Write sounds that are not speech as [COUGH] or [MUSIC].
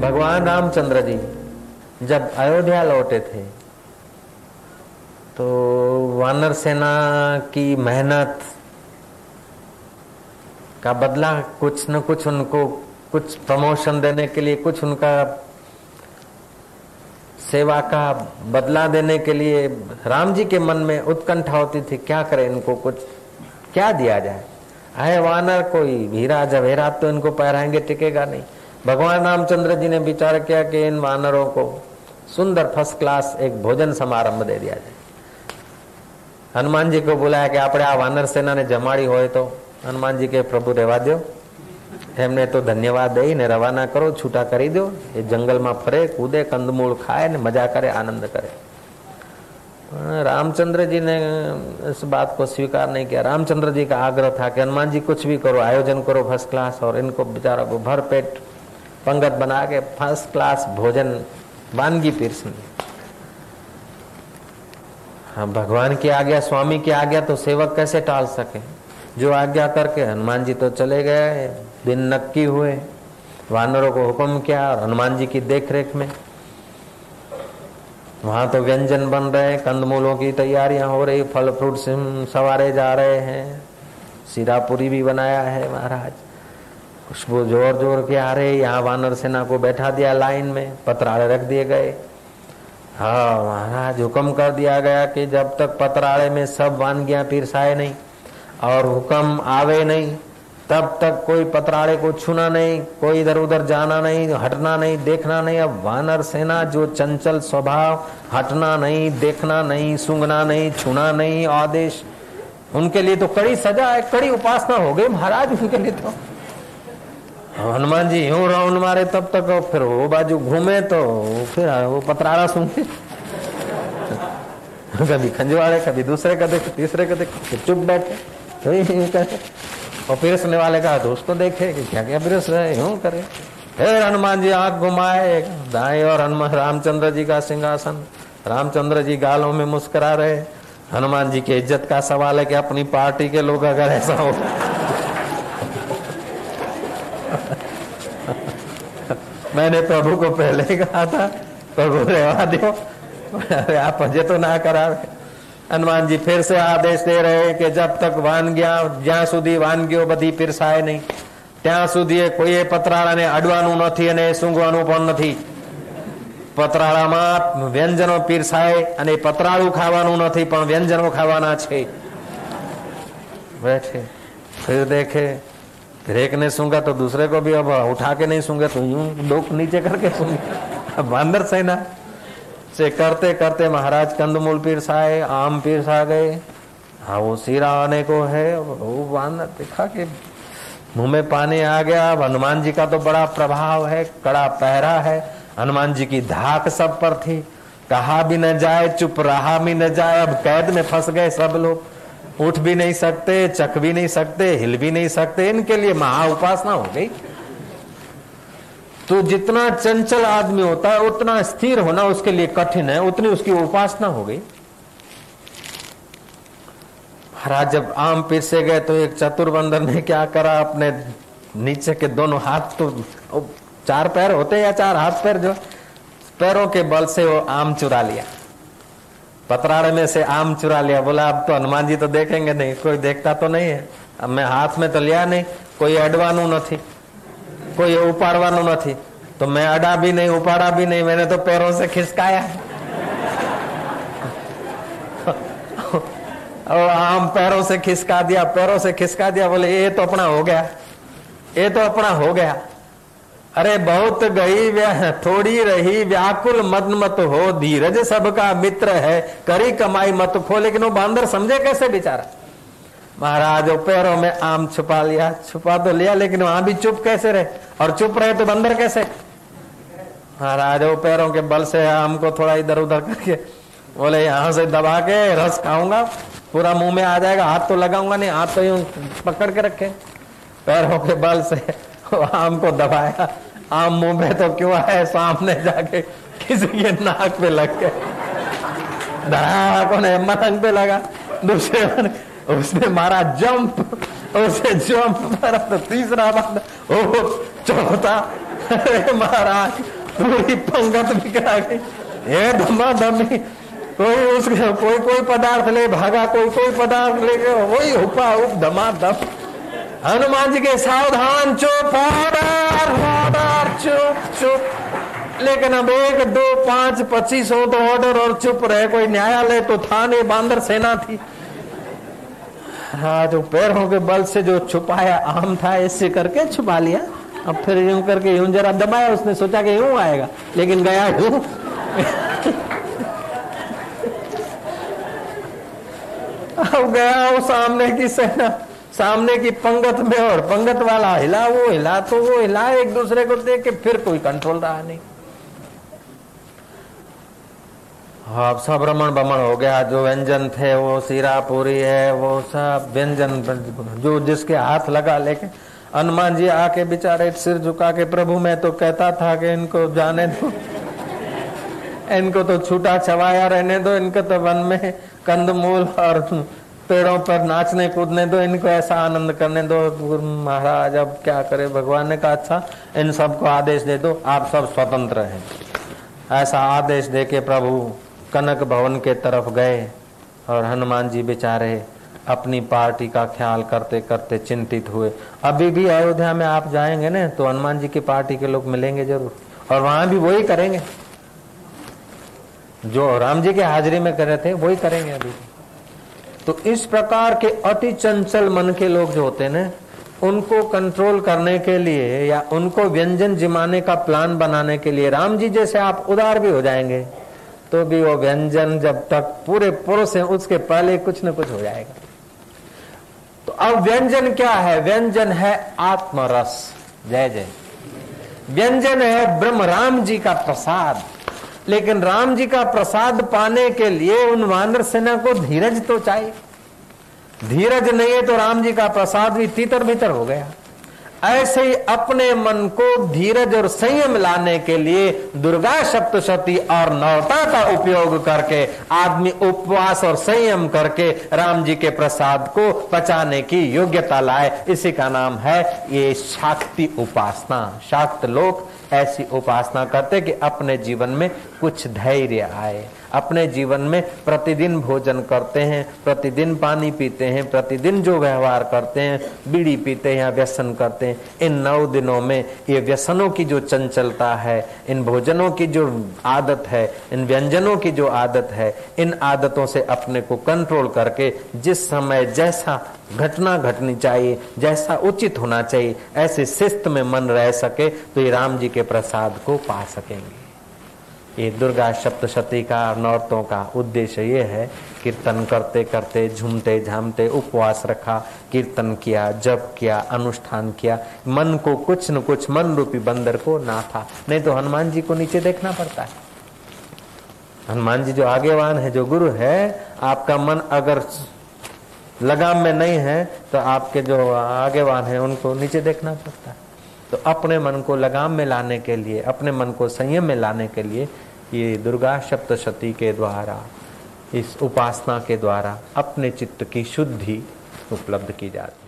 भगवान रामचंद्र जी जब अयोध्या लौटे थे तो वानर सेना की मेहनत का बदला कुछ न कुछ उनको, कुछ प्रमोशन देने के लिए, कुछ उनका सेवा का बदला देने के लिए राम जी के मन में उत्कंठा होती थी, क्या करें इनको कुछ, क्या दिया जाए? है वानर कोई हीरा जवेरात तो इनको पहराएँगे, टिकेगा नहीं। भगवान रामचंद्र जी ने विचार किया कि इन वानरों को सुंदर फर्स्ट क्लास एक भोजन समारंभ दे दिया जाए हनुमान जी को बुलाया कि આપણે આ વાનર સેનાને જમાડી હોય તો હનુમાનજી કે પ્રભુ રહેવા દો એમને તો ધન્યવાદ દઈને રવાના કરો છૂટા કરી દો એ જંગલમાં ફરે કૂદે કંદમૂળ ખાય ને મજા કરે આનંદ કરે रामचंद्र जी ने इस बात को स्वीकार नहीं किया रामचंद्र जी का आग्रह था कि हनुमान जी कुछ भी करो आयोजन करो फर्स्ट क्लास और इनको बेचारा को भर पेट पंगत बना के फ़र्स्ट क्लास भोजन वानगी पीरसनी हाँ भगवान की आज्ञा, स्वामी की आज्ञा तो सेवक कैसे टाल सके? जो आज्ञा करके हनुमान जी तो चले गए, दिन नक्की हुए। वानरों को हुक्म किया और हनुमान जी की देखरेख में। वहाँ तो व्यंजन बन रहे, कंदमूलों की तैयारियाँ हो रही, फल फ्रूट सवारे जा रहे हैं। सीरापुरी भी बनाया है महाराज। खुशबू ज़ोर ज़ोर के आ रहे, यहाँ वानर सेना को बैठा दिया लाइन में, पतराड़े रख दिए गए। हाँ महाराज, हुक्म कर दिया गया कि जब तक पतराड़े में सब वानगियाँ पिरसाए नहीं और हुक्म आवे नहीं, तब तक कोई पतराड़े को छूना नहीं, कोई इधर उधर जाना नहीं, हटना नहीं, देखना नहीं। अब वानर सेना जो चंचल स्वभाव, हटना नहीं, देखना नहीं, सूंघना नहीं, छूना नहीं, आदेश, उनके लिए तो कड़ी सजा है, कड़ी उपासना हो गई महाराज, उनके लिए तो। हनुमान जी यूँ राउंड मारे तब तक फिर वो बाजू घूमे तो फिर वो पतराड़ा सूंघे कभी खंजवाड़े, कभी दूसरे का देखे, तीसरे का देखे चुप बैठे। तो और पिरसने वाले का तो उसको देखे कि क्या क्या पिरस रहे यूँ करे? फिर हनुमान जी आँख घुमाए, दाएँ और हनुमान रामचंद्र जी का सिंहासन। रामचंद्र जी गालों में मुस्कुरा रहे। हनुमान जी की इज़्ज़त का सवाल है कि अपनी पार्टी के लोग अगर ऐसा हो मैंने प्रभु को पहले ही कहा था प्रभु रेवा दो अरे आप अजय तो ना करावे હનુમાન જી ફેર સે આદેશ દે રહે કે જબ તક વાનગીયા જ્યાં સુધી વાનગીઓ બધી પીરસાય નહીં ત્યાં સુધી કોઈએ પતરાળાને અડવાનું નથી અને સૂંઘવાનું પણ નથી પતરાળામાં વ્યંજનો પીરસાય અને પતરાળું ખાવાનું નથી પણ વ્યંજનો ખાવાના છે बैठे फिर देखे फिर एक ने सूंघा तो दूसरे को भी अब उठा के नहीं सूंघे तो यूँ डोक नीचे करके सूंघे। अब बांदर सेना से करते करते महाराज कंदमूल पीरसाए आम पीरसा गए। हाँ वो सीरा आने को है। वो बांदर देखा कि मुँह में पानी आ गया। अब हनुमान जी का तो बड़ा प्रभाव है, कड़ा पहरा है। हनुमान जी की धाक सब पर थी। कहा भी न जाए, चुप रहा भी न जाए। अब कैद में फंस गए सब लोग। उठ भी नहीं सकते, चख भी नहीं सकते, हिल भी नहीं सकते, इनके लिए महा उपासना हो गई। तो जितना चंचल आदमी होता है, उतना स्थिर होना उसके लिए कठिन है, उतनी उसकी उपासना हो गई। महाराज, जब आम पीसे गए तो एक चतुर बंदर ने क्या करा, अपने नीचे के दोनों हाथ तो चार पैर होते या चार हाथ पैर जो, पैरों के बल से वो आम चुरा लिया। पतराड़े में से आम चुरा लिया। बोला, अब तो हनुमान जी तो देखेंगे नहीं, कोई देखता तो नहीं है। अब मैं हाथ में तो लिया नहीं, कोई अडवानु नहीं कोई उपाड़वानु नहीं तो मैं अड़ा भी नहीं, उपाड़ा भी नहीं, मैंने तो पैरों से खिसकाया। [LAUGHS] आम पैरों से खिसका दिया, पैरों से खिसका दिया, बोले, ये तो अपना हो गया, ये तो अपना हो गया। अरे बहुत गई थोड़ी रही व्याकुल मत मत हो धीरज, सबका मित्र है, करी कमाई मत खो। लेकिन वो बांदर समझे कैसे बेचारा? महाराज, पैरों में आम छुपा लिया, छुपा तो लिया, लेकिन वहाँ भी चुप कैसे रहे? और चुप रहे तो बंदर कैसे? महाराज, पैरों के बल से आम को थोड़ा इधर उधर करके बोले, यहाँ से दबा के रस खाऊँगा, पूरा मुँह में आ जाएगा, हाथ तो लगाऊँगा नहीं, हाथ तो यूँ पकड़ के रखे। पैरों के बल से आम को दबाया। आम मुँह में तो क्यों है? सामने जाके किसी के नाक पे लग गए धड़ाकों ने मलंग पे लगा। दूसरे उसने मारा जंप, उसे जंप मारा तो तीसरा बार ओ चौथा। महाराज, पूरी पंगत बिखरा गई। ये धमा धमी कोई उसके कोई कोई पदार्थ ले भागा, कोई कोई पदार्थ लेके वही हुपा हुप धमा धम हनुमान जी के सावधान चुप ऑर्डर ऑर्डर चुप चुप। लेकिन अब एक, दो, पाँच, पच्चीस हो तो ऑर्डर और चुप रहे। कोई न्यायालय तो था नहीं, बांदर सेना थी। हाँ जो पैरों के बल से जो छुपाया, आम था इससे करके छुपा लिया। अब फिर यूँ करके यूँ जरा दबाया, उसने सोचा कि यूँ आएगा। लेकिन गया यूँ। अब गया वो सामने की सेना। सामने की पंगत में और पंगत वाला हिला, वो हिला तो वो हिला, एक दूसरे को देख के फिर कोई कंट्रोल रहा नहीं। हाँ सब रमण बमण हो गया, जो व्यंजन थे, वो सीरा पूरी है, वो सब व्यंजन जो जिसके हाथ लगा लेके हनुमान जी आके बेचारे सिर झुका के, प्रभु, मैं तो कहता था कि इनको जाने दो। इनको तो छूटा छवाया रहने दो, इनको तो वन में कंदमूल और पेड़ों पर नाचने कूदने दो, इनको ऐसा आनंद करने दो महाराज, अब क्या करे? भगवान ने कहा अच्छा इन सबको आदेश दे दो, आप सब स्वतंत्र हैं। ऐसा आदेश दे के प्रभु कनक भवन के तरफ़ गए और हनुमान जी बेचारे अपनी पार्टी का ख्याल करते करते चिंतित हुए। अभी भी अयोध्या में आप जाएँगे ना तो हनुमान जी की पार्टी के लोग मिलेंगे ज़रूर। और वहाँ भी वही करेंगे। जो राम जी के हाजिरी में कर रहे थे, वही करेंगे अभी। तो इस प्रकार के अति चंचल मन के लोग जो होते हैं उनको कंट्रोल करने के लिए या उनको व्यंजन जिमाने का प्लान बनाने के लिए राम जी जैसे आप उदार भी हो जाएँगे तो भी वो व्यंजन जब तक पूरे पुरुष है, उसके पहले कुछ न कुछ हो जाएगा। तो अब व्यंजन क्या है? व्यंजन है आत्मरस। जय जय। व्यंजन है ब्रह्म राम जी का प्रसाद। लेकिन राम जी का प्रसाद पाने के लिए उन वानर सेना को धीरज तो चाहिए। धीरज नहीं है तो राम जी का प्रसाद भी तीतर भीतर हो गया। ऐसे ही अपने मन को धीरज और संयम लाने के लिए दुर्गा सप्तशती और नवता का उपयोग करके, आदमी उपवास और संयम करके राम जी के प्रसाद को पचाने की योग्यता लाए। इसी का नाम है ये शाक्ति उपासना। शाक्त लोग ऐसी उपासना करते कि अपने जीवन में कुछ धैर्य आए। अपने जीवन में प्रतिदिन भोजन करते हैं, प्रतिदिन पानी पीते हैं, प्रतिदिन जो व्यवहार करते हैं, बीड़ी पीते हैं या व्यसन करते हैं, इन नौ दिनों में ये व्यसनों की जो चंचलता है, इन भोजनों की जो आदत है, इन व्यंजनों की जो आदत है, इन आदतों से अपने को कंट्रोल करके जिस समय जैसा घटना घटनी चाहिए, जैसा उचित होना चाहिए, ऐसे शिस्त में मन रह सके तो ये राम जी के प्रसाद को पा सकेंगे। ये दुर्गा सप्तशती का नौरतों का उद्देश्य ये है, कीर्तन करते करते, झूमते झामते, उपवास रखा, कीर्तन किया, जप किया, अनुष्ठान किया। मन को कुछ न कुछ मन रूपी बंदर को ना था नहीं तो हनुमान जी को नीचे देखना पड़ता है। हनुमान जी जो आगेवान है, जो गुरु है, आपका मन अगर लगाम में नहीं है तो आपके जो आगेवान है, उनको नीचे देखना पड़ता है। तो अपने मन को लगाम में लाने के लिए, अपने मन को संयम में लाने के लिए ये दुर्गा सप्तशती के द्वारा, इस उपासना के द्वारा अपने चित्त की शुद्धि उपलब्ध की जाती